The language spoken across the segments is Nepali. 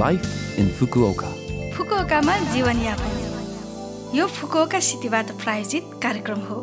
Life in Fukuoka. फुकुओकामा जीवनयापन। यो फुकुओका सिटीबाट प्रायोजित कार्यक्रम हो।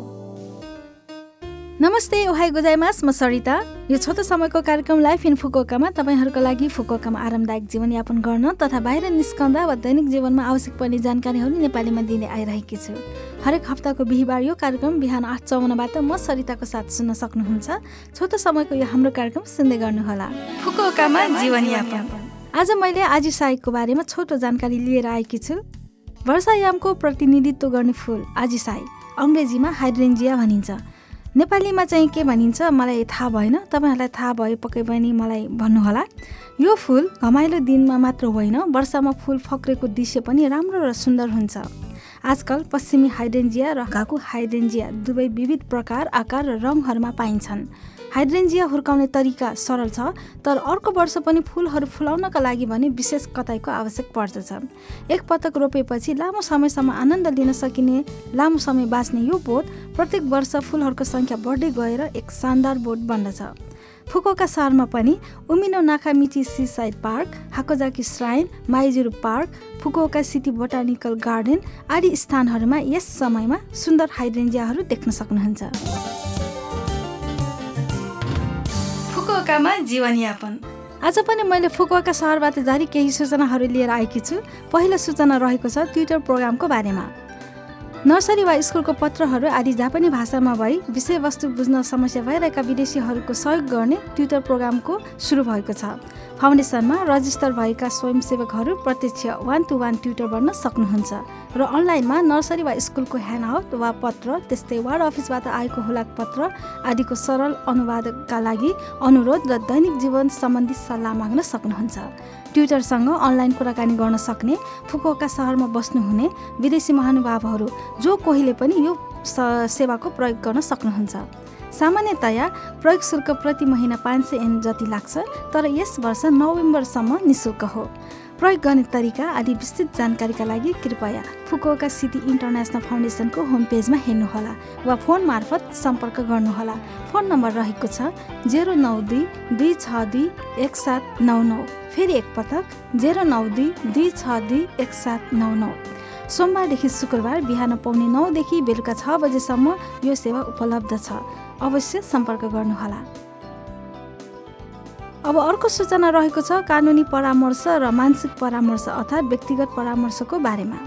नमस्ते ओहाई गोजाइमास। म सरिता। यो छोटो समयको कार्यक्रम लाइफ इन फुकुओकामा तपाईँहरूको लागि फुकुओकामा आरामदायक जीवनयापन गर्न तथा बाहिर निस्कँदा वा दैनिक जीवनमा आवश्यक पर्ने जानकारीहरू नेपालीमा दिने आइरहेकी छु। हरेक हप्ताको बिहिबार यो कार्यक्रम बिहान आठ चौवन्नबाट म सरिताको साथ सुन्न सक्नुहुन्छ। छोटो समयको यो हाम्रो कार्यक्रम सुन्दै गर्नुहोला। फुकुओकामा जीवनयापन। आज मैले आजिसाईको बारेमा छोटो जानकारी लिएर आएकी छु। वर्षायामको प्रतिनिधित्व गर्ने फुल आजिसाई अङ्ग्रेजीमा हाइड्रेन्जिया भनिन्छ। नेपालीमा चाहिँ के भनिन्छ मलाई थाहा भएन तपाईँहरूलाई थाहा भए पक्कै पनि मलाई भन्नुहोला। यो फुल घमाइलो दिनमा मात्र होइन वर्षामा फुल फक्रेको दृश्य पनि राम्रो र सुन्दर हुन्छ। आजकल पश्चिमी हाइड्रेन्जिया र घाकु हाइड्रेन्जिया दुवै विविध प्रकार आकार र रङहरूमा पाइन्छन्। हाइड्रेन्जिया हुर्काउने तरिका सरल छ तर अर्को वर्ष पनि फुलहरू फुलाउनका लागि भने विशेष कताइको आवश्यक पर्दछ। एक पटक रोपेपछि लामो समयसम्म आनन्द लिन सकिने लामो समय बाँच्ने यो बोट प्रत्येक वर्ष फुलहरूको सङ्ख्या बढ्दै गएर एक शानदार बोट बन्दछ। फुकोका सहरमा पनि Umino Nakamichi seaside park Hakozaki shrine Maizuru park Fukuoka city botanical garden आदि स्थानहरूमा यस समयमा सुन्दर हाइड्रेन्जियाहरू देख्न सक्नुहुन्छ। फुकुओकामा जीवनयापन। आज पनि मैले फुकुवाका सहरबाट जारी केही सूचनाहरू लिएर आएकी छु। पहिलो सूचना रहेको छ ट्विटर प्रोग्रामको बारेमा। नर्सरी वा स्कुलको पत्रहरू आदि जापानी भाषामा भई विषयवस्तु बुझ्न समस्या भइरहेका विदेशीहरूको सहयोग गर्ने ट्विटर प्रोग्रामको सुरु भएको छ। फाउन्डेसनमा रजिस्टर भएका स्वयंसेवकहरू प्रत्यक्ष वान टु वान ट्विटर गर्न सक्नुहुन्छ र अनलाइनमा नर्सरी वा स्कुलको ह्यान्डआउट वा पत्र त्यस्तै वार्ड अफिसबाट आएको हुलाक पत्र आदिको सरल अनुवादका लागि अनुरोध र दैनिक जीवन सम्बन्धी सल्लाह माग्न सक्नुहुन्छ। ट्विटरसँग अनलाइन कुराकानी गर्न सक्ने फुकुओका सहरमा बस्नुहुने विदेशी महानुभावहरू जो कोहीले पनि यो सेवाको प्रयोग गर्न सक्नुहुन्छ। सामान्यतया प्रयोग शुल्क प्रति महिना पाँच सय एन जति लाग्छ तर यस वर्ष नोभेम्बरसम्म निशुल्क हो। प्रयोग गर्ने तरिका आदि विस्तृत जानकारीका लागि कृपया फुकुओका सिटी इन्टरनेसनल फाउन्डेसनको होम पेजमा हेर्नुहोला वा फोन मार्फत सम्पर्क गर्नुहोला। फोन नम्बर रहेको छ जेरो नौ दुई दुई छ दुई एक सात नौ नौ। फेरि एकपटक जेरो नौ दुई दुई छ दुई एक सात नौ नौ। सोमबारदेखि शुक्रबार बिहान पाउने नौदेखि बेलुका छ बजेसम्म यो सेवा उपलब्ध छ। अवश्य सम्पर्क गर्नुहोला। अब अर्को सूचना रहेको छ कानुनी परामर्श र मानसिक परामर्श अर्थात् व्यक्तिगत परामर्शको बारेमा।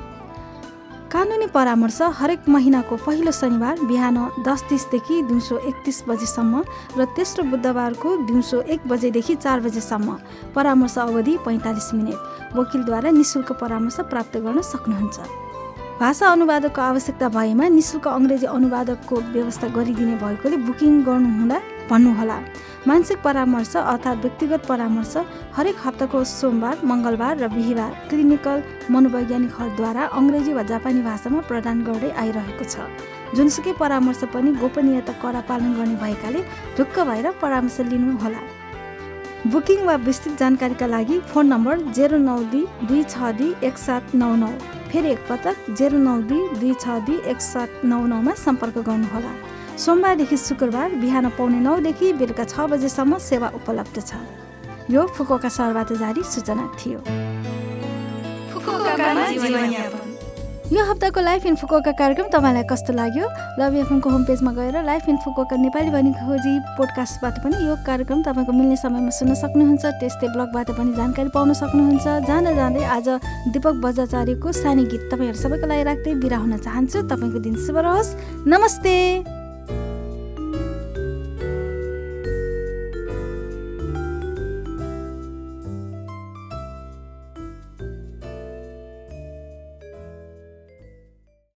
कानुनी परामर्श हरेक महिनाको पहिलो शनिबार बिहान दस तिसदेखि दिउँसो एकतिस बजेसम्म र तेस्रो बुधबारको दिउँसो एक बजेदेखि चार बजेसम्म। परामर्श अवधि पैँतालिस मिनट। वकिलद्वारा निशुल्क परामर्श प्राप्त गर्न सक्नुहुन्छ। भाषा अनुवादकको आवश्यकता भएमा निशुल्क अङ्ग्रेजी अनुवादकको व्यवस्था गरिदिने भएकोले बुकिङ गर्नुहुँदा भन्नुहोला। मानसिक परामर्श अर्थात् व्यक्तिगत परामर्श हरेक हप्ताको सोमबार मङ्गलबार र बिहिबार क्लिनिकल मनोवैज्ञानिकहरूद्वारा अङ्ग्रेजी वा जापानी भाषामा प्रदान गर्दै आइरहेको छ। जुनसुकै परामर्श पनि गोपनीयता कडा पालन गर्ने भएकाले ढुक्क भएर परामर्श लिनुहोला। बुकिङ वा विस्तृत जानकारीका लागि फोन नम्बर जेरो नौ दुई दुई छ दुई एक सात नौ नौ। फेरि एकपटक जेरो नौ दुई दुई छ दुई एक सात नौ नौमा सम्पर्क गर्नुहोला। सोमबारदेखि शुक्रबार बिहान पाउने नौदेखि बेलुका छ बजेसम्म सेवा उपलब्ध छ। यो फुकोका सहरबाट जारी सूचना थियो। यो हप्ताको लाइफ इन फुकोका कार्यक्रम तपाईँलाई कस्तो लाग्यो? लभ एफएमको होम पेजमा गएर लाइफ इन फुकोका नेपाली भनी खोजी पोडकास्टबाट पनि यो कार्यक्रम तपाईँको मिल्ने समयमा सुन्न सक्नुहुन्छ। त्यस्तै ब्लगबाट पनि जानकारी पाउन सक्नुहुन्छ। जाँदा जाँदै आज दिपक बजाचार्यको सानो गीत तपाईँहरू सबैको लागि राख्दै बिरा हुन चाहन्छु। तपाईँको दिन शुभ रहोस्। नमस्ते।